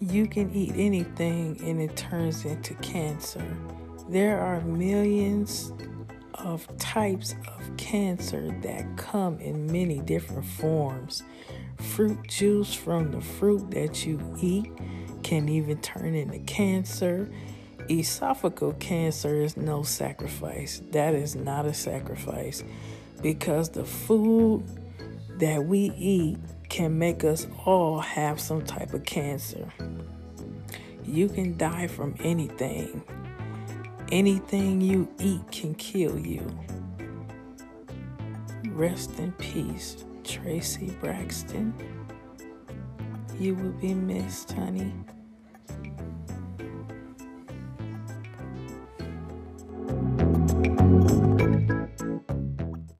you can eat anything and it turns into cancer. There are millions of types of cancer that come in many different forms. Fruit juice from the fruit that you eat can even turn into cancer. Esophageal cancer is no sacrifice. That is not a sacrifice because the food that we eat can make us all have some type of cancer. You can die from anything. Anything you eat can kill you. Rest in peace, Traci Braxton. You will be missed, honey.